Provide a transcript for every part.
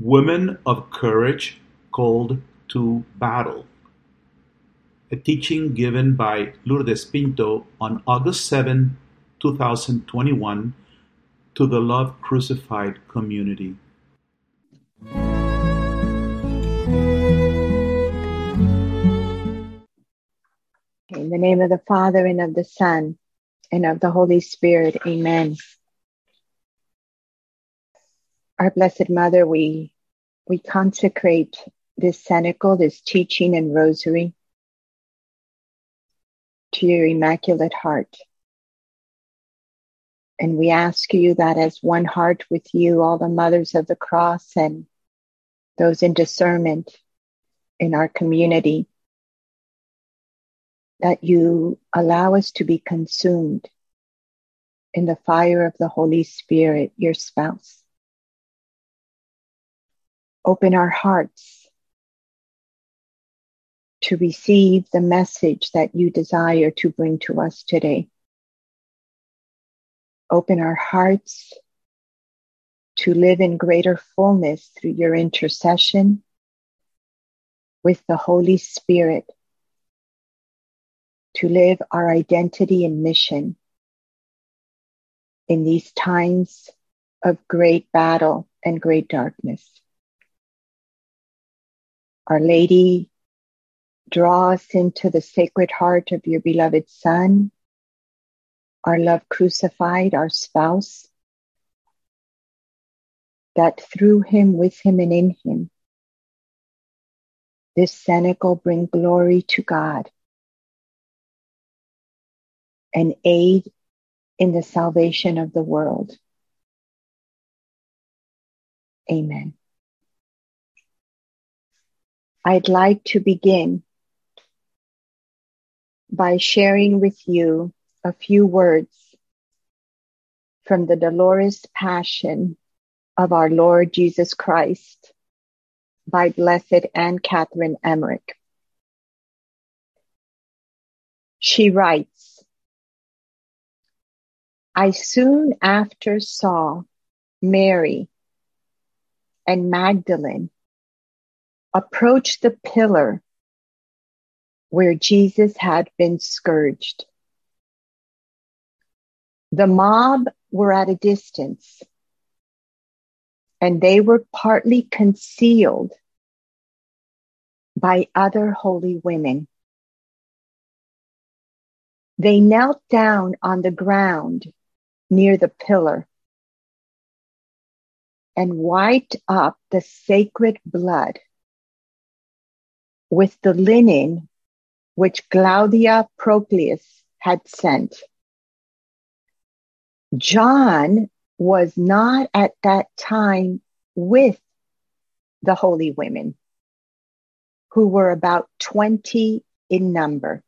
Women of Courage Called to Battle. A teaching given by Lourdes Pinto on August 7, 2021 to the Love Crucified community. In the name of the Father and of the Son and of the Holy Spirit, amen. Our Blessed Mother, we, we consecrate this cenacle, this teaching and rosary to your Immaculate Heart. And we ask you that as one heart with you, all the mothers of the cross and those in discernment in our community, that you allow us to be consumed in the fire of the Holy Spirit, your spouse open our hearts to receive the message that you desire to bring to us today. Open our hearts to live in greater fullness through your intercession with the Holy Spirit, to live our identity and mission in these times of great battle and great darkness. Our Lady, draw us into the sacred heart of your beloved Son, our love crucified, our spouse, that through him, with him, and in him, this cenacle bring glory to God and aid in the salvation of the world. Amen. I'd like to begin by sharing with you a few words from the Dolorous Passion of our Lord Jesus Christ by Blessed Anne Catherine Emmerich. She writes, I soon after saw Mary and Magdalene approached the pillar where Jesus had been scourged. The mob were at a distance and they were partly concealed by other holy women. They knelt down on the ground near the pillar and wiped up the sacred blood with the linen which Claudia Proclus had sent. John was not at that time with the holy women, who were about 20 in number.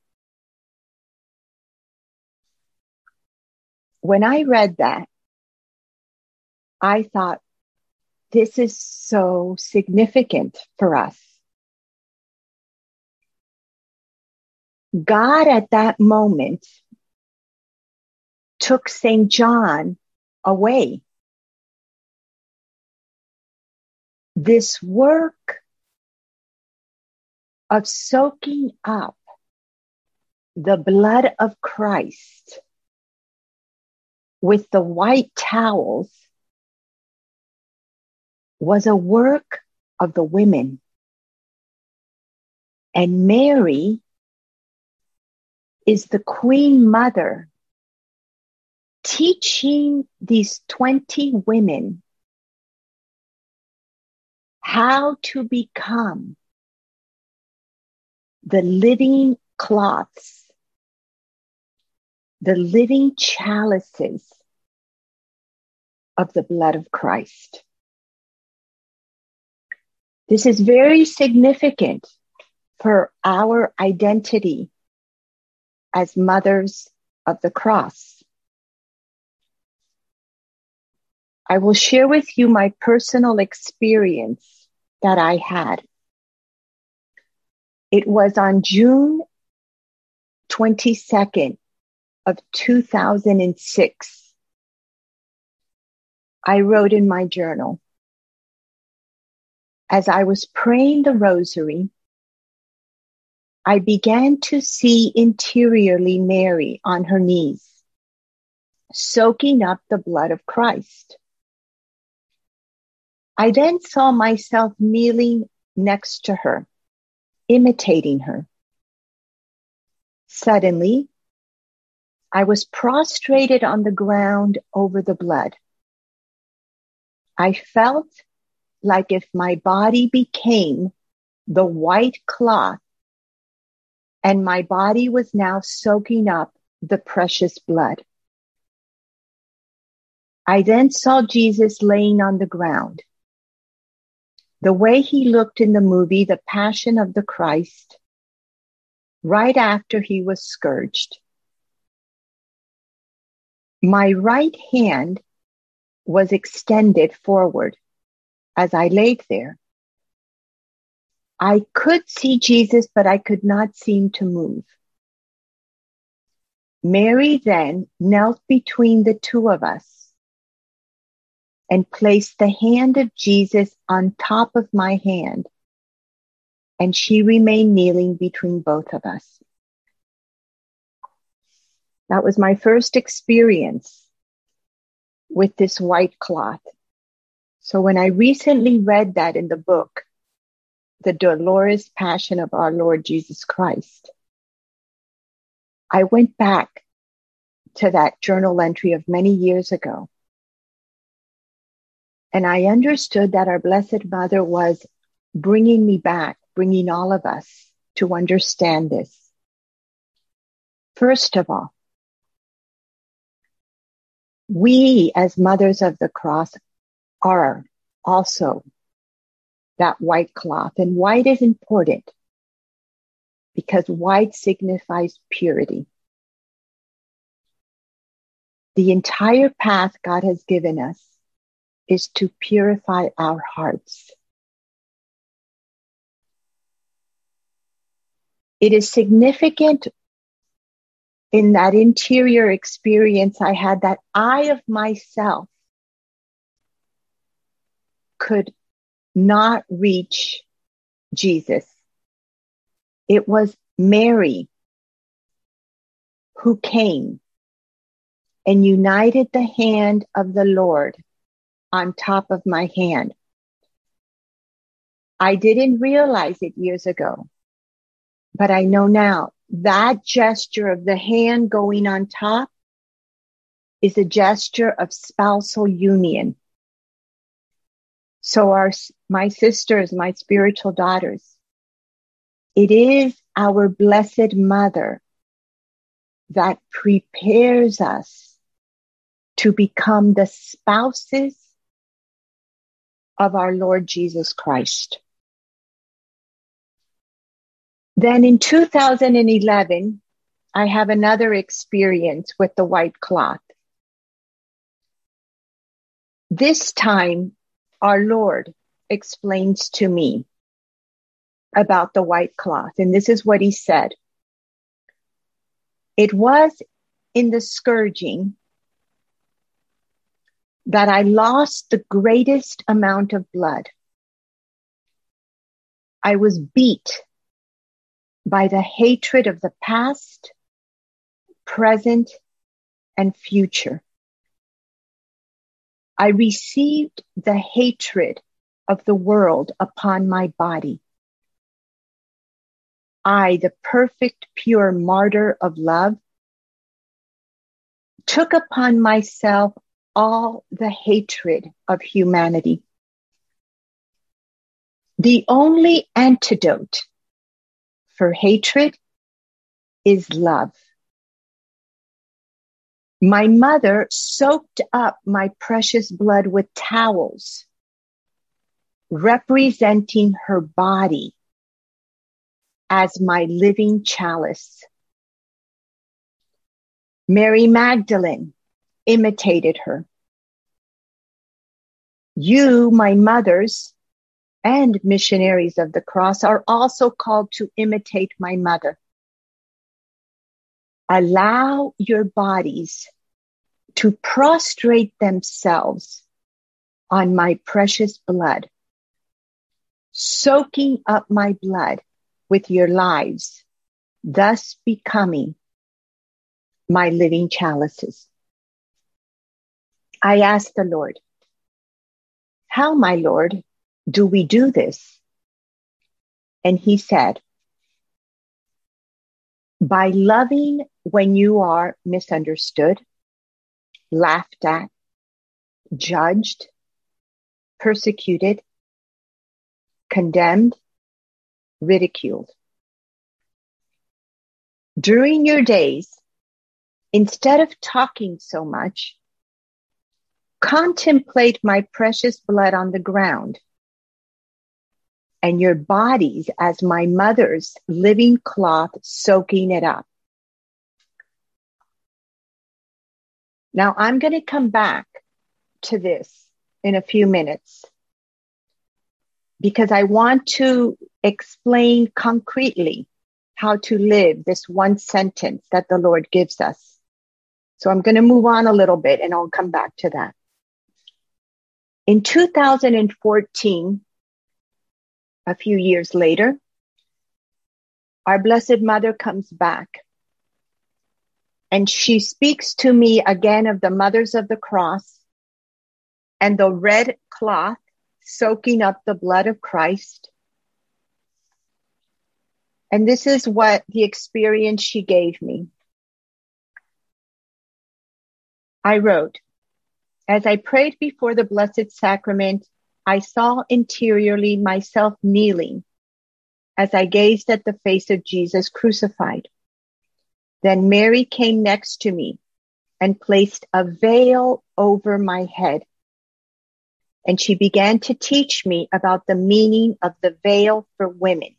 When I read that, I thought, this is so significant for us God at that moment took St. John away. This work of soaking up the blood of Christ with the white towels was a work of the women. And Mary is the Queen Mother teaching these 20 women how to become the living cloths, the living chalices of the blood of Christ. This is very significant for our identity as mothers of the cross. I will share with you my personal experience that I had. It was on June 22nd of 2006. I wrote in my journal, as I was praying the rosary, I began to see interiorly Mary on her knees, soaking up the blood of Christ. I then saw myself kneeling next to her, imitating her. Suddenly, I was prostrated on the ground over the blood. I felt like if my body became the white cloth and my body was now soaking up the precious blood. I then saw Jesus laying on the ground. The way he looked in the movie, The Passion of the Christ, right after he was scourged. My right hand was extended forward as I laid there. I could see Jesus, but I could not seem to move. Mary then knelt between the two of us and placed the hand of Jesus on top of my hand, and she remained kneeling between both of us. That was my first experience with this white cloth. So when I recently read that in the book, The Dolorous Passion of Our Lord Jesus Christ, I went back to that journal entry of many years ago. And I understood that our Blessed Mother was bringing me back, bringing all of us to understand this. First of all, we as mothers of the cross are also that white cloth. And white is important because white signifies purity. The entire path God has given us is to purify our hearts. It is significant in that interior experience I had that I of myself could not reach Jesus. It was Mary who came and united the hand of the Lord on top of my hand. I didn't realize it years ago, but I know now that gesture of the hand going on top is a gesture of spousal union. So our, my sisters, my spiritual daughters, it is our blessed mother that prepares us to become the spouses of our Lord Jesus Christ. Then in 2011, I have another experience with the white cloth. This time, our Lord explains to me about the white cloth. And this is what he said. It was in the scourging that I lost the greatest amount of blood. I was beat by the hatred of the past, present, and future. I received the hatred of the world upon my body. I, the perfect, pure martyr of love, took upon myself all the hatred of humanity. The only antidote for hatred is love. My mother soaked up my precious blood with towels, representing her body as my living chalice. Mary Magdalene imitated her. You, my mothers, and missionaries of the cross are also called to imitate my mother. Allow your bodies to prostrate themselves on my precious blood soaking up my blood with your lives, thus becoming my living chalices. I asked the Lord, How, my Lord, do we do this? And he said, By loving when you are misunderstood, laughed at, judged, persecuted, condemned, ridiculed. During your days, instead of talking so much, contemplate my precious blood on the ground and your bodies as my mother's living cloth soaking it up. Now I'm going to come back to this in a few minutes because I want to explain concretely how to live this one sentence that the Lord gives us. So I'm going to move on a little bit and I'll come back to that. In 2014, a few years later, our Blessed Mother comes back and she speaks to me again of the mothers of the cross and the red cloth soaking up the blood of Christ. And this is what the experience she gave me. I wrote, as I prayed before the Blessed Sacrament, I saw interiorly myself kneeling as I gazed at the face of Jesus crucified. Then Mary came next to me and placed a veil over my head. And she began to teach me about the meaning of the veil for women.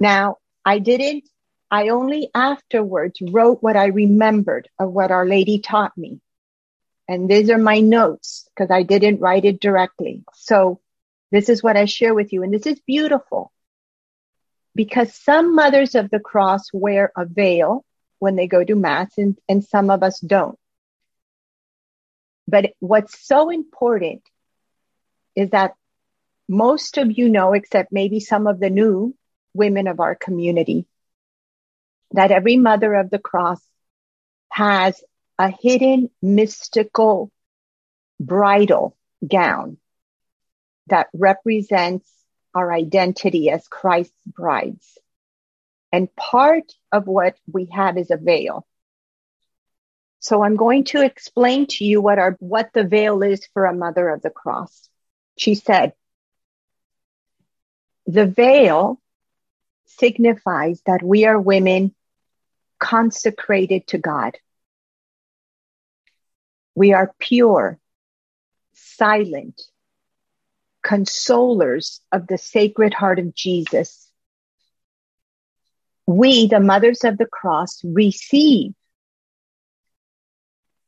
Now, I didn't, I only afterwards wrote what I remembered of what Our Lady taught me. And these are my notes because I didn't write it directly. So this is what I share with you. And this is beautiful because some mothers of the cross wear a veil when they go to mass and, and some of us don't. But what's so important is that most of you know, except maybe some of the new women of our community, that every mother of the cross has a hidden mystical bridal gown that represents our identity as Christ's brides. And part of what we have is a veil. So I'm going to explain to you what our, what the veil is for a mother of the cross. She said, the veil signifies that we are women consecrated to God. We are pure, silent, consolers of the Sacred Heart of Jesus. We, the mothers of the cross, receive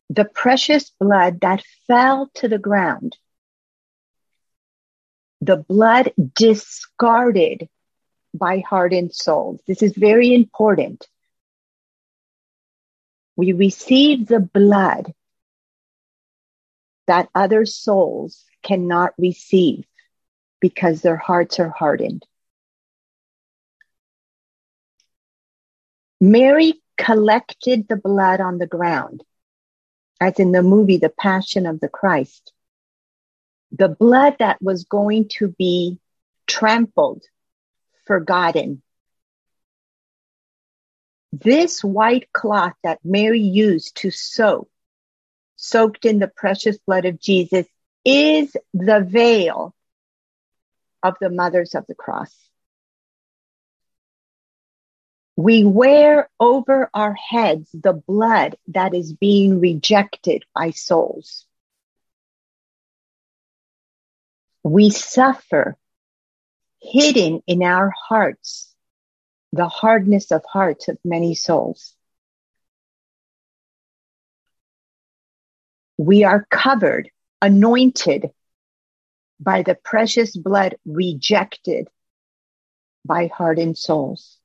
the precious blood that fell to the ground, the blood discarded by hardened souls. This is very important. We receive the blood that other souls cannot receive because their hearts are hardened. Mary collected the blood on the ground, as in the movie The Passion of the Christ. The blood that was going to be trampled, forgotten. This white cloth that Mary used to soak soaked in the precious blood of Jesus is the veil of the mothers of the cross. We wear over our heads the blood that is being rejected by souls. We suffer hidden in our hearts the hardness of hearts of many souls. we are covered, anointed by the precious blood rejected by hardened souls.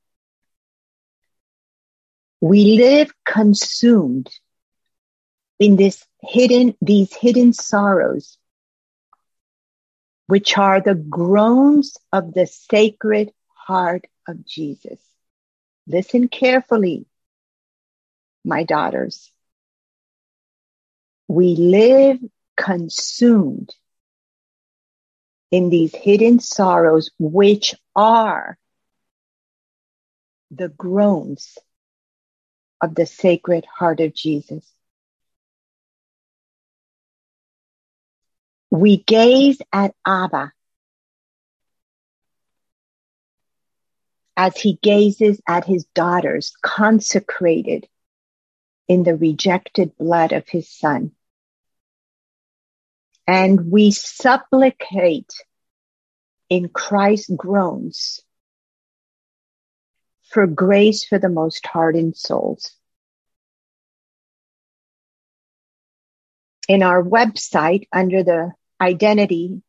We live consumed in this hidden, these hidden sorrows which are the groans of the sacred heart of Jesus. Listen carefully, my daughters. We live consumed in these hidden sorrows, which are the groans of the sacred heart of Jesus. We gaze at Abba as he gazes at his daughters consecrated in the rejected blood of his son. And we supplicate in Christ's groans for grace for the most hardened souls. In our website, under the identity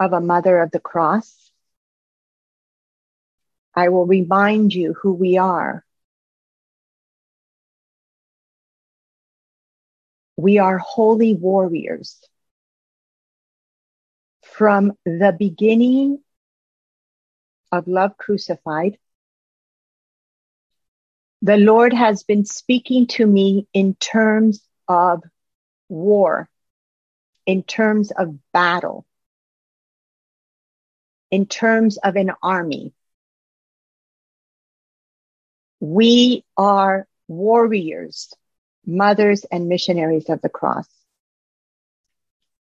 of a mother of the cross, I will remind you who we are. We are holy warriors. From the beginning of Love Crucified, the Lord has been speaking to me in terms of war, in terms of battle, in terms of an army. We are warriors, mothers and missionaries of the cross.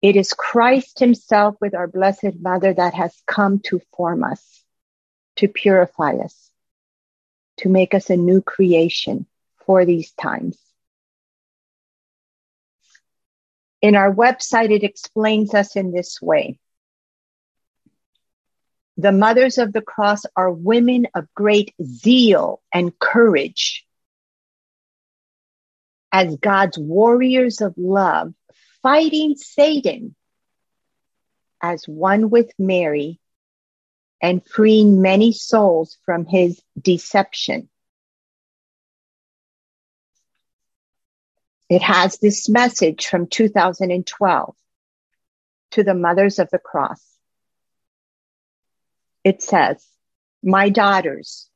It is Christ himself with our blessed mother that has come to form us, to purify us, to make us a new creation for these times. In our website, it explains us in this way. The mothers of the cross are women of great zeal and courage. As God's warriors of love, fighting Satan as one with Mary and freeing many souls from his deception. It has this message from 2012 to the mothers of the cross it says, My daughters,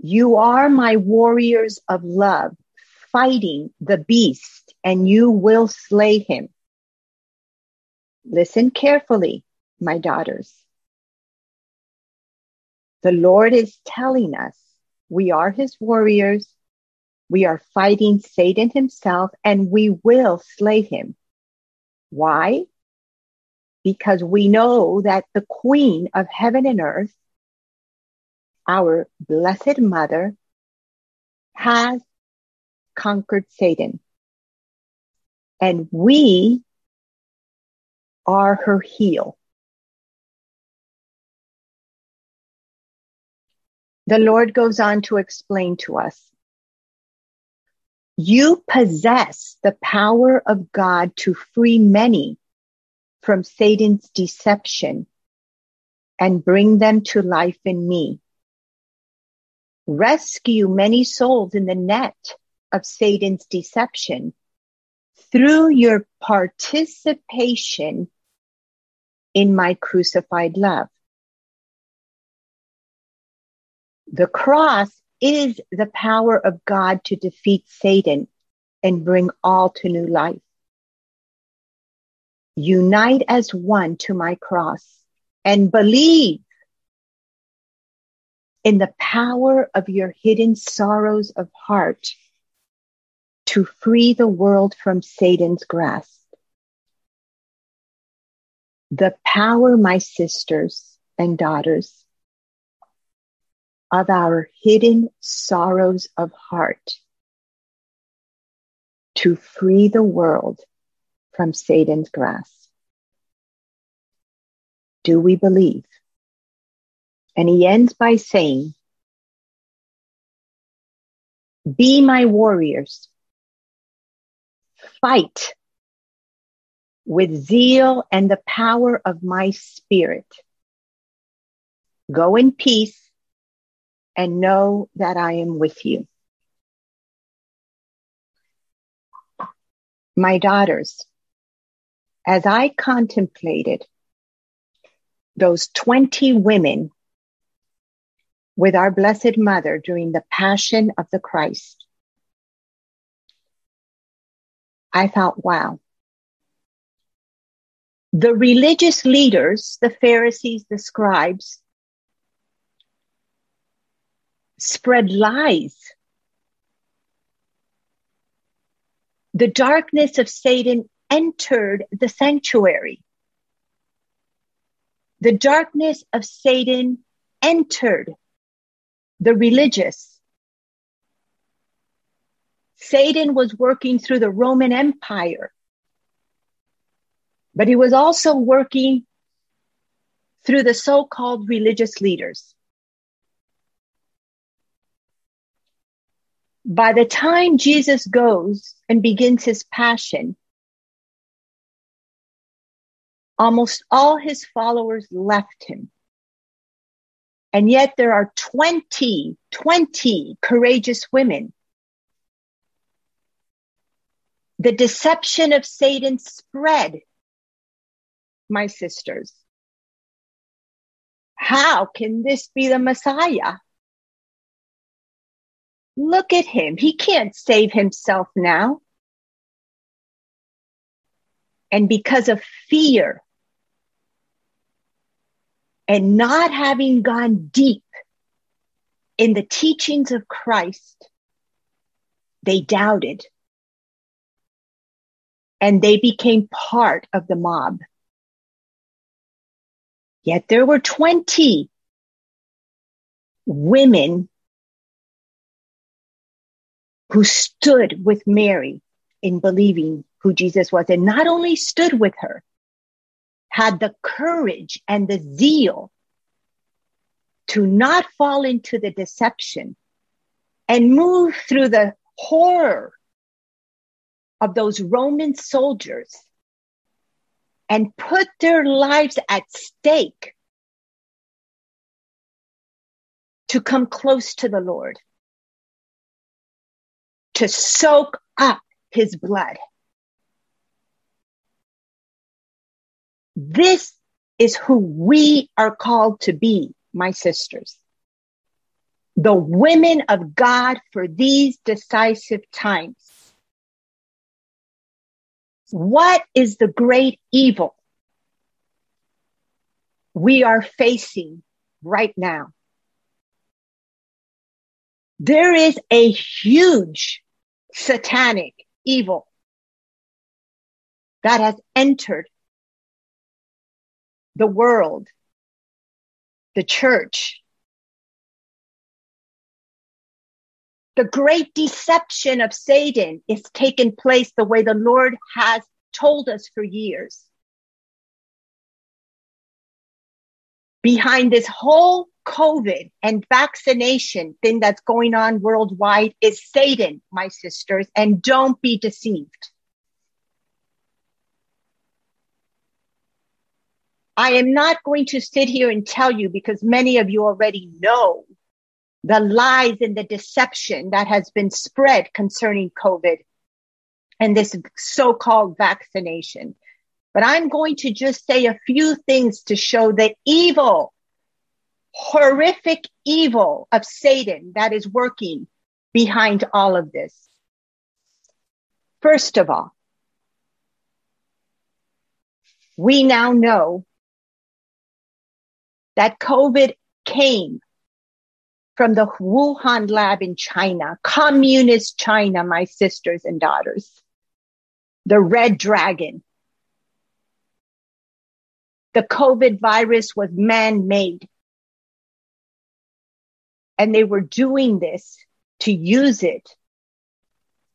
you are my warriors of love, fighting the beast, and you will slay him. Listen carefully, my daughters. The Lord is telling us we are his warriors. We are fighting Satan himself and we will slay him. Why? because we know that the queen of heaven and earth, our blessed mother, has conquered Satan. And we are her heel. The Lord goes on to explain to us you possess the power of God to free many from Satan's deception and bring them to life in me. Rescue many souls in the net of Satan's deception through your participation in my crucified love. The cross is the power of God to defeat Satan and bring all to new life unite as one to my cross and believe in the power of your hidden sorrows of heart to free the world from Satan's grasp. The power, my sisters and daughters, of our hidden sorrows of heart to free the world from Satan's grasp. Do we believe? And he ends by saying, Be my warriors. Fight with zeal and the power of my spirit. Go in peace and know that I am with you. My daughters, as I contemplated those 20 women with our Blessed Mother during the Passion of the Christ, I thought, wow. The religious leaders, the Pharisees, the scribes, spread lies. The darkness of Satan entered the sanctuary. The darkness of Satan entered the religious. Satan was working through the Roman Empire, but he was also working through the so-called religious leaders. By the time Jesus goes and begins his passion, almost all his followers left him. And yet there are 20, 20 courageous women. The deception of Satan spread, my sisters. How can this be the Messiah? Look at him. He can't save himself now. And because of fear and not having gone deep in the teachings of Christ, they doubted and they became part of the mob. Yet there were 20 women who stood with Mary in believing who Jesus was and not only stood with her, had the courage and the zeal to not fall into the deception and move through the horror of those Roman soldiers and put their lives at stake to come close to the Lord to soak up his blood. This is who we are called to be, my sisters. The women of God for these decisive times. What is the great evil we are facing right now? There is a huge satanic evil that has entered the world, the church. The great deception of Satan is taking place the way the Lord has told us for years. Behind this whole COVID and vaccination thing that's going on worldwide is Satan, my sisters, and don't be deceived. I am not going to sit here and tell you because many of you already know the lies and the deception that has been spread concerning COVID and this so-called vaccination. But I'm going to just say a few things to show the evil horrific evil of Satan that is working behind all of this. First of all, we now know that COVID came from the Wuhan lab in China, communist China, my sisters and daughters, the red dragon. The COVID virus was man made. And they were doing this to use it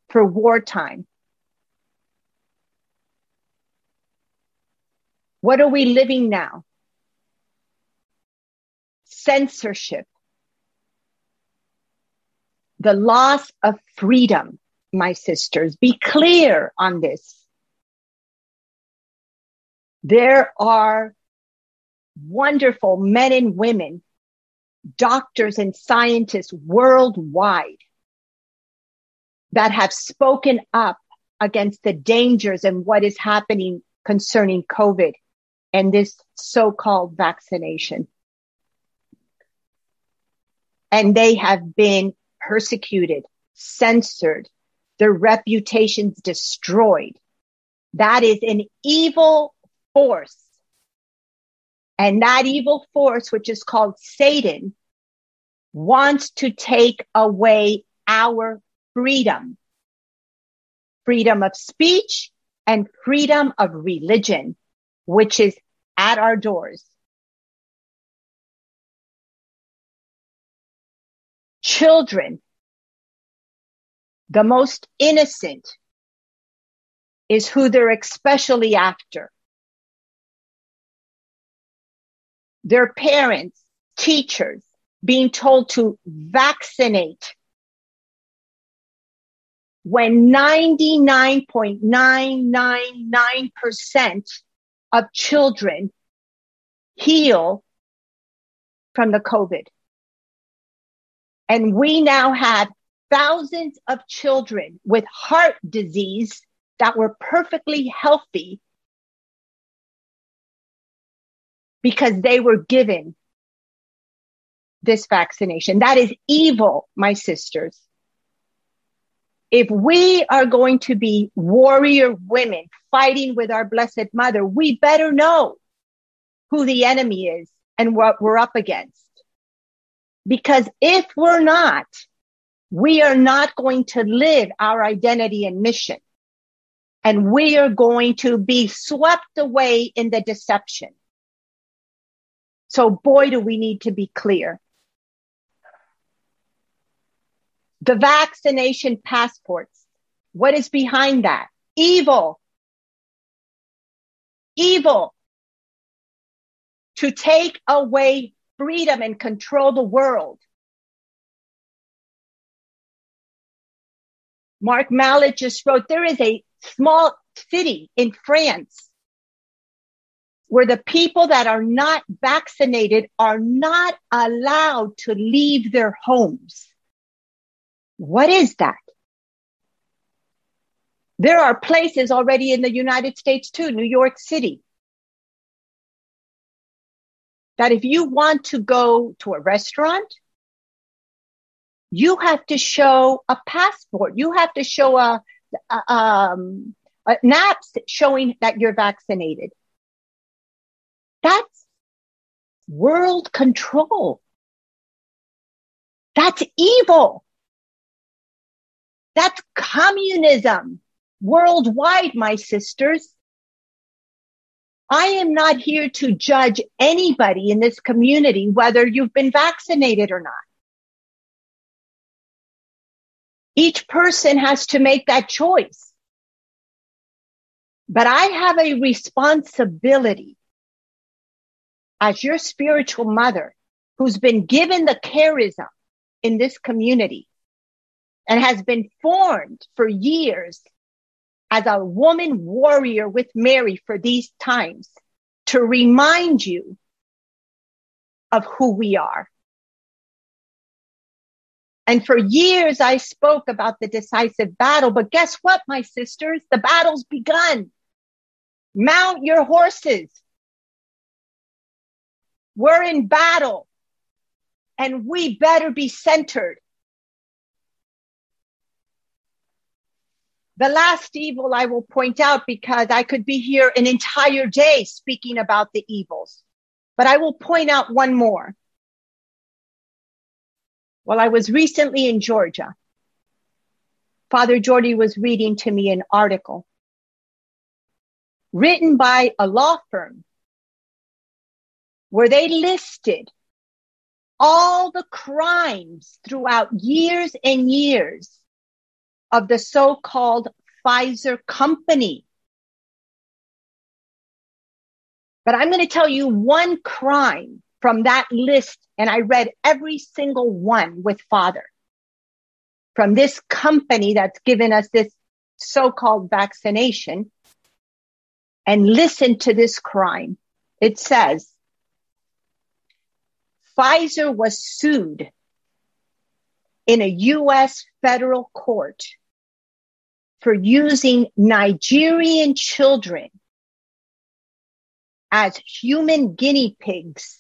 for wartime. What are we living now? Censorship. The loss of freedom, my sisters. Be clear on this. There are wonderful men and women doctors and scientists worldwide that have spoken up against the dangers and what is happening concerning COVID and this so-called vaccination. And they have been persecuted, censored, their reputations destroyed. That is an evil force. And that evil force, which is called Satan, wants to take away our freedom. Freedom of speech and freedom of religion, which is at our doors. Children, the most innocent is who they're especially after. Their parents, teachers, being told to vaccinate when 99.999% of children heal from the COVID. And we now have thousands of children with heart disease that were perfectly healthy because they were given this vaccination. That is evil, my sisters. If we are going to be warrior women fighting with our blessed mother, we better know who the enemy is and what we're up against. Because if we're not, we are not going to live our identity and mission. And we are going to be swept away in the deception. So boy, do we need to be clear. The vaccination passports. What is behind that? Evil. Evil. To take away freedom and control the world. Mark Mallett just wrote, there is a small city in France where the people that are not vaccinated are not allowed to leave their homes. What is that? There are places already in the United States too, New York City, that if you want to go to a restaurant, you have to show a passport. You have to show a, a um, showing that you're vaccinated. That's world control. That's evil. That's communism worldwide, my sisters. I am not here to judge anybody in this community, whether you've been vaccinated or not. Each person has to make that choice. But I have a responsibility as your spiritual mother who's been given the charism in this community and has been formed for years as a woman warrior with Mary for these times to remind you of who we are. And for years I spoke about the decisive battle, but guess what, my sisters? The battle's begun. Mount your horses. We're in battle and we better be centered. The last evil I will point out because I could be here an entire day speaking about the evils, but I will point out one more. Well, I was recently in Georgia. Father Jordi was reading to me an article written by a law firm where they listed all the crimes throughout years and years of the so-called Pfizer company. But I'm going to tell you one crime from that list, and I read every single one with Father from this company that's given us this so-called vaccination. And listen to this crime. It says, Pfizer was sued in a U.S. federal court for using Nigerian children as human guinea pigs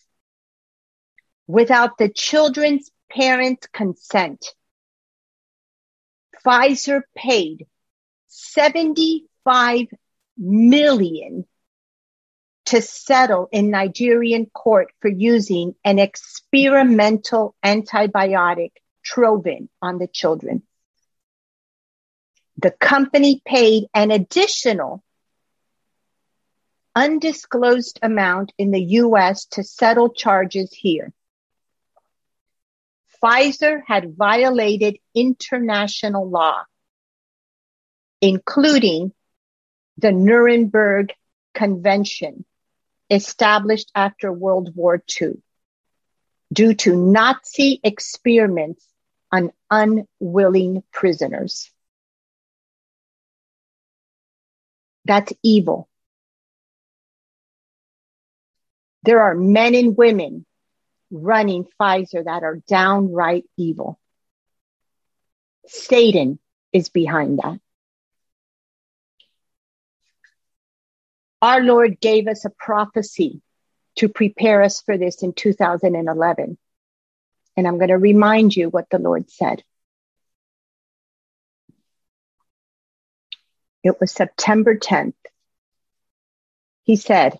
without the children's parent consent. Pfizer paid 75 million to settle in Nigerian court for using an experimental antibiotic, Trovan, on the children. The company paid an additional undisclosed amount in the US to settle charges here. Pfizer had violated international law, including the Nuremberg Convention established after World War II due to Nazi experiments on unwilling prisoners. That's evil. There are men and women running Pfizer that are downright evil. Satan is behind that. Our Lord gave us a prophecy to prepare us for this in 2011. And I'm going to remind you what the Lord said. It was September 10th. He said,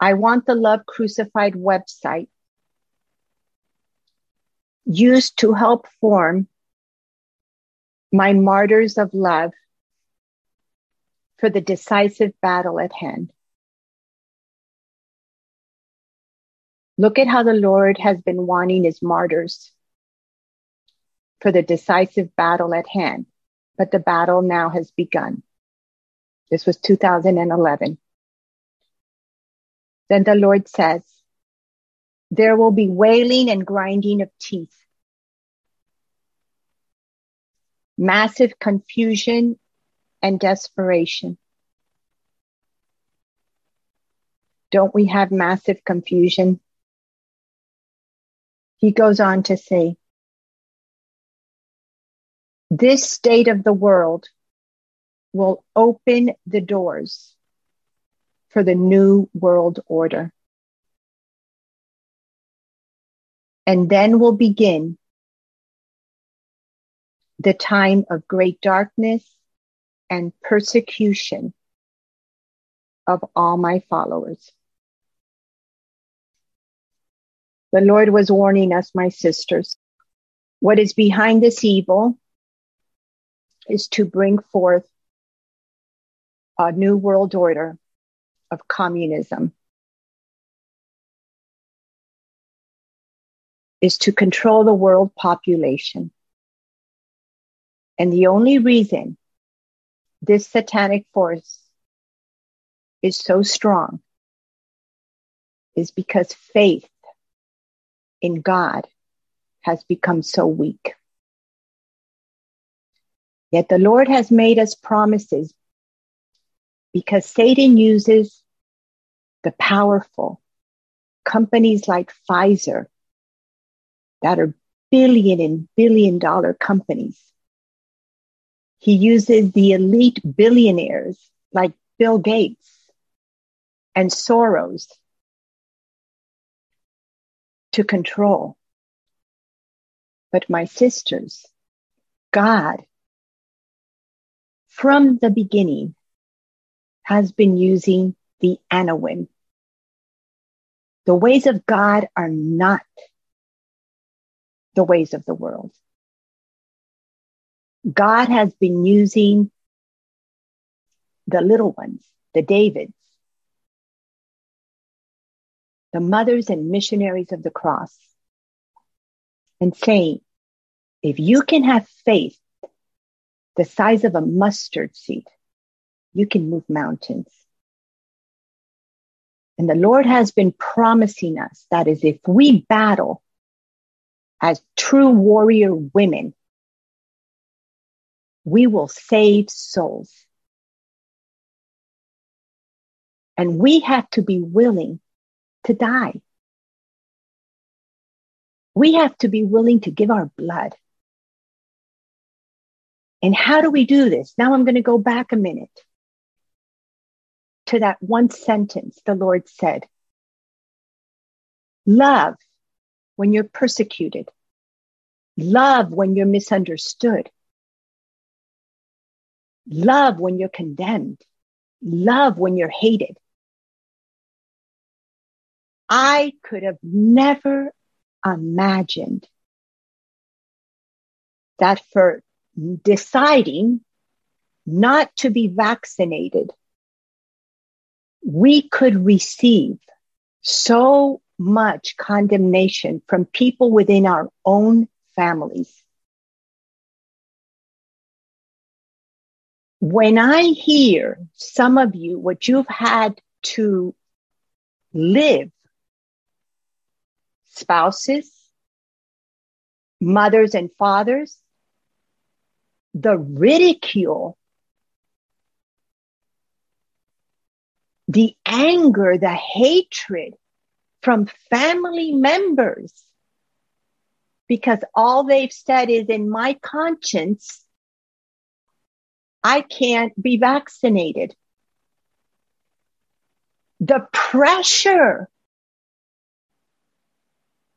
I want the Love Crucified website used to help form my martyrs of love for the decisive battle at hand. Look at how the Lord has been wanting his martyrs for the decisive battle at hand, but the battle now has begun. This was 2011. Then the Lord says, there will be wailing and grinding of teeth, massive confusion and desperation. Don't we have massive confusion? He goes on to say, this state of the world will open the doors for the new world order. And then will begin the time of great darkness and persecution of all my followers. The Lord was warning us, my sisters. What is behind this evil is to bring forth a new world order of communism, is to control the world population. And the only reason this satanic force is so strong is because faith in God has become so weak. Yet the Lord has made us promises because Satan uses the powerful companies like Pfizer that are billion and billion dollar companies he uses the elite billionaires like Bill Gates and Soros to control. But my sisters, God, from the beginning, has been using the Anawim. The ways of God are not the ways of the world. God has been using the little ones, the Davids, the mothers and missionaries of the cross, and saying, if you can have faith the size of a mustard seed, you can move mountains. And the Lord has been promising us that is if we battle as true warrior women, we will save souls. And we have to be willing to die. We have to be willing to give our blood. And how do we do this? Now I'm going to go back a minute. to that one sentence the Lord said Love when you're persecuted, love when you're misunderstood, love when you're condemned, love when you're hated. I could have never imagined that for deciding not to be vaccinated, we could receive so much condemnation from people within our own families. When I hear some of you, what you've had to live, spouses, mothers and fathers, the ridicule, the anger, the hatred from family members because all they've said is in my conscience, I can't be vaccinated. The pressure,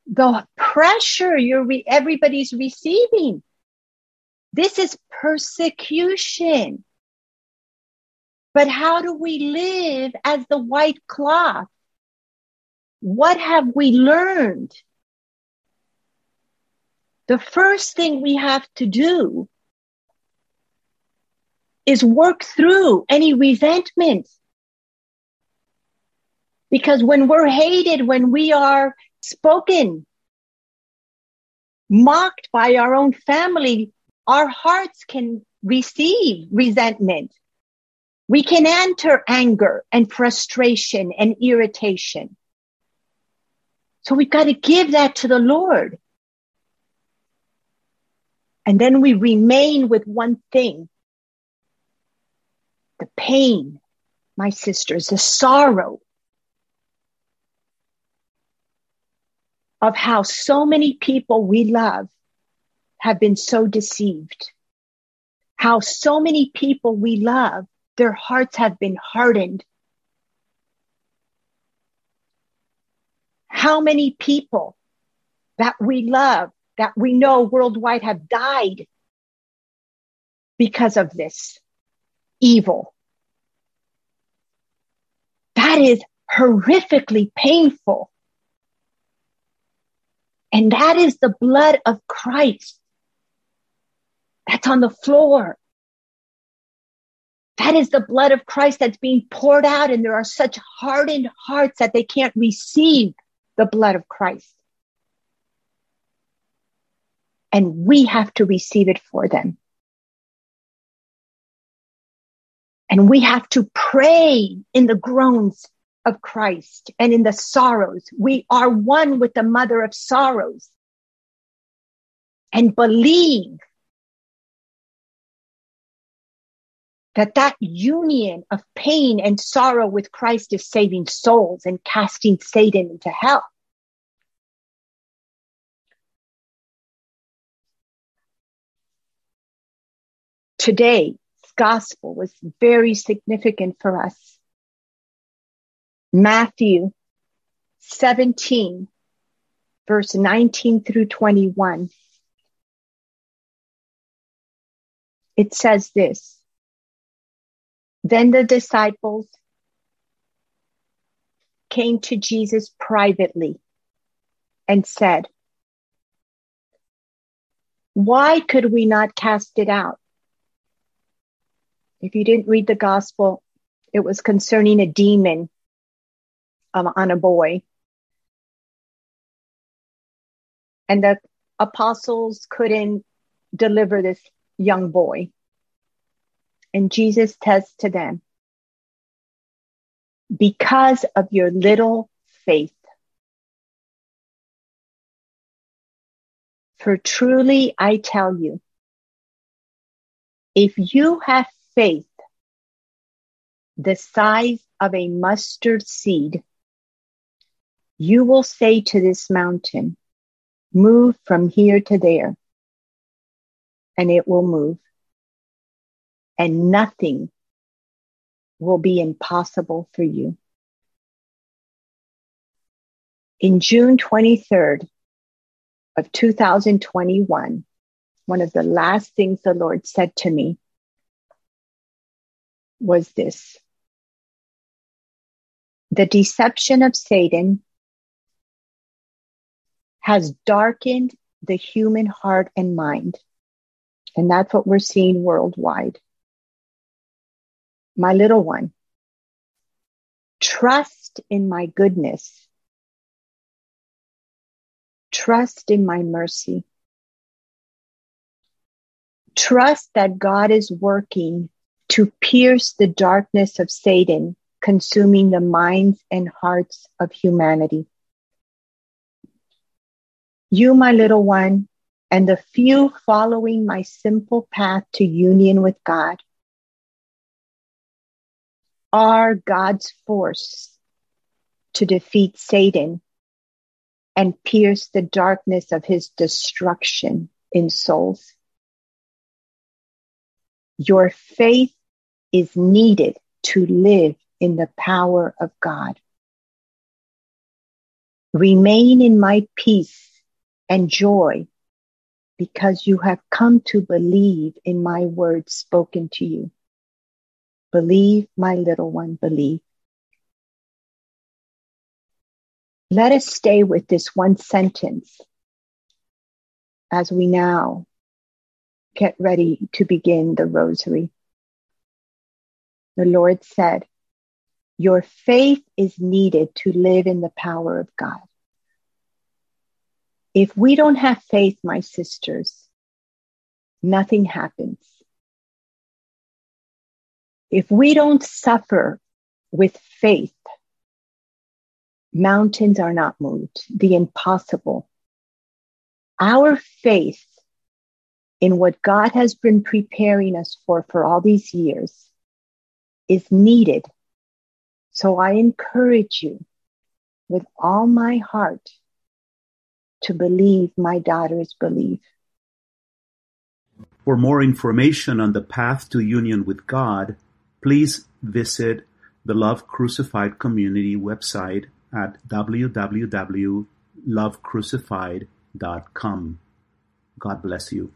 the pressure you're re- everybody's receiving. This is persecution. But how do we live as the white cloth? What have we learned? The first thing we have to do is work through any resentment. Because when we're hated, when we are spoken, mocked by our own family, our hearts can receive resentment. We can enter anger and frustration and irritation. So we've got to give that to the Lord. And then we remain with one thing the pain, my sisters, the sorrow of how so many people we love have been so deceived. How so many people we love, their hearts have been hardened how many people that we love, that we know worldwide have died because of this evil. That is horrifically painful. And that is the blood of Christ that's on the floor. That is the blood of Christ that's being poured out, and there are such hardened hearts that they can't receive the blood of Christ. And we have to receive it for them. And we have to pray in the groans of Christ and in the sorrows. We are one with the mother of sorrows. And believe that that union of pain and sorrow with Christ is saving souls and casting Satan into hell. Today's gospel was very significant for us. Matthew 17, verse 19 through 21. It says this then the disciples came to Jesus privately and said, Why could we not cast it out? If you didn't read the gospel, it was concerning a demon um, on a boy. And the apostles couldn't deliver this young boy. And Jesus says to them, because of your little faith. For truly I tell you, if you have faith the size of a mustard seed, you will say to this mountain, move from here to there, and it will move and nothing will be impossible for you. In June 23rd of 2021, one of the last things the Lord said to me was this The deception of Satan has darkened the human heart and mind. And that's what we're seeing worldwide. My little one, trust in my goodness. Trust in my mercy. Trust that God is working to pierce the darkness of Satan, consuming the minds and hearts of humanity. You, my little one, and the few following my simple path to union with God are God's force to defeat Satan and pierce the darkness of his destruction in souls. Your faith is needed to live in the power of God. Remain in my peace and joy because you have come to believe in my words spoken to you. Believe, my little one, believe. Let us stay with this one sentence as we now get ready to begin the rosary. The Lord said, Your faith is needed to live in the power of God. If we don't have faith, my sisters, nothing happens. If we don't suffer with faith, mountains are not moved, the impossible. Our faith in what God has been preparing us for for all these years is needed. So I encourage you with all my heart to believe my daughters believe. For more information on the path to union with God, please visit the Love Crucified community website at www.lovecrucified.com. God bless you.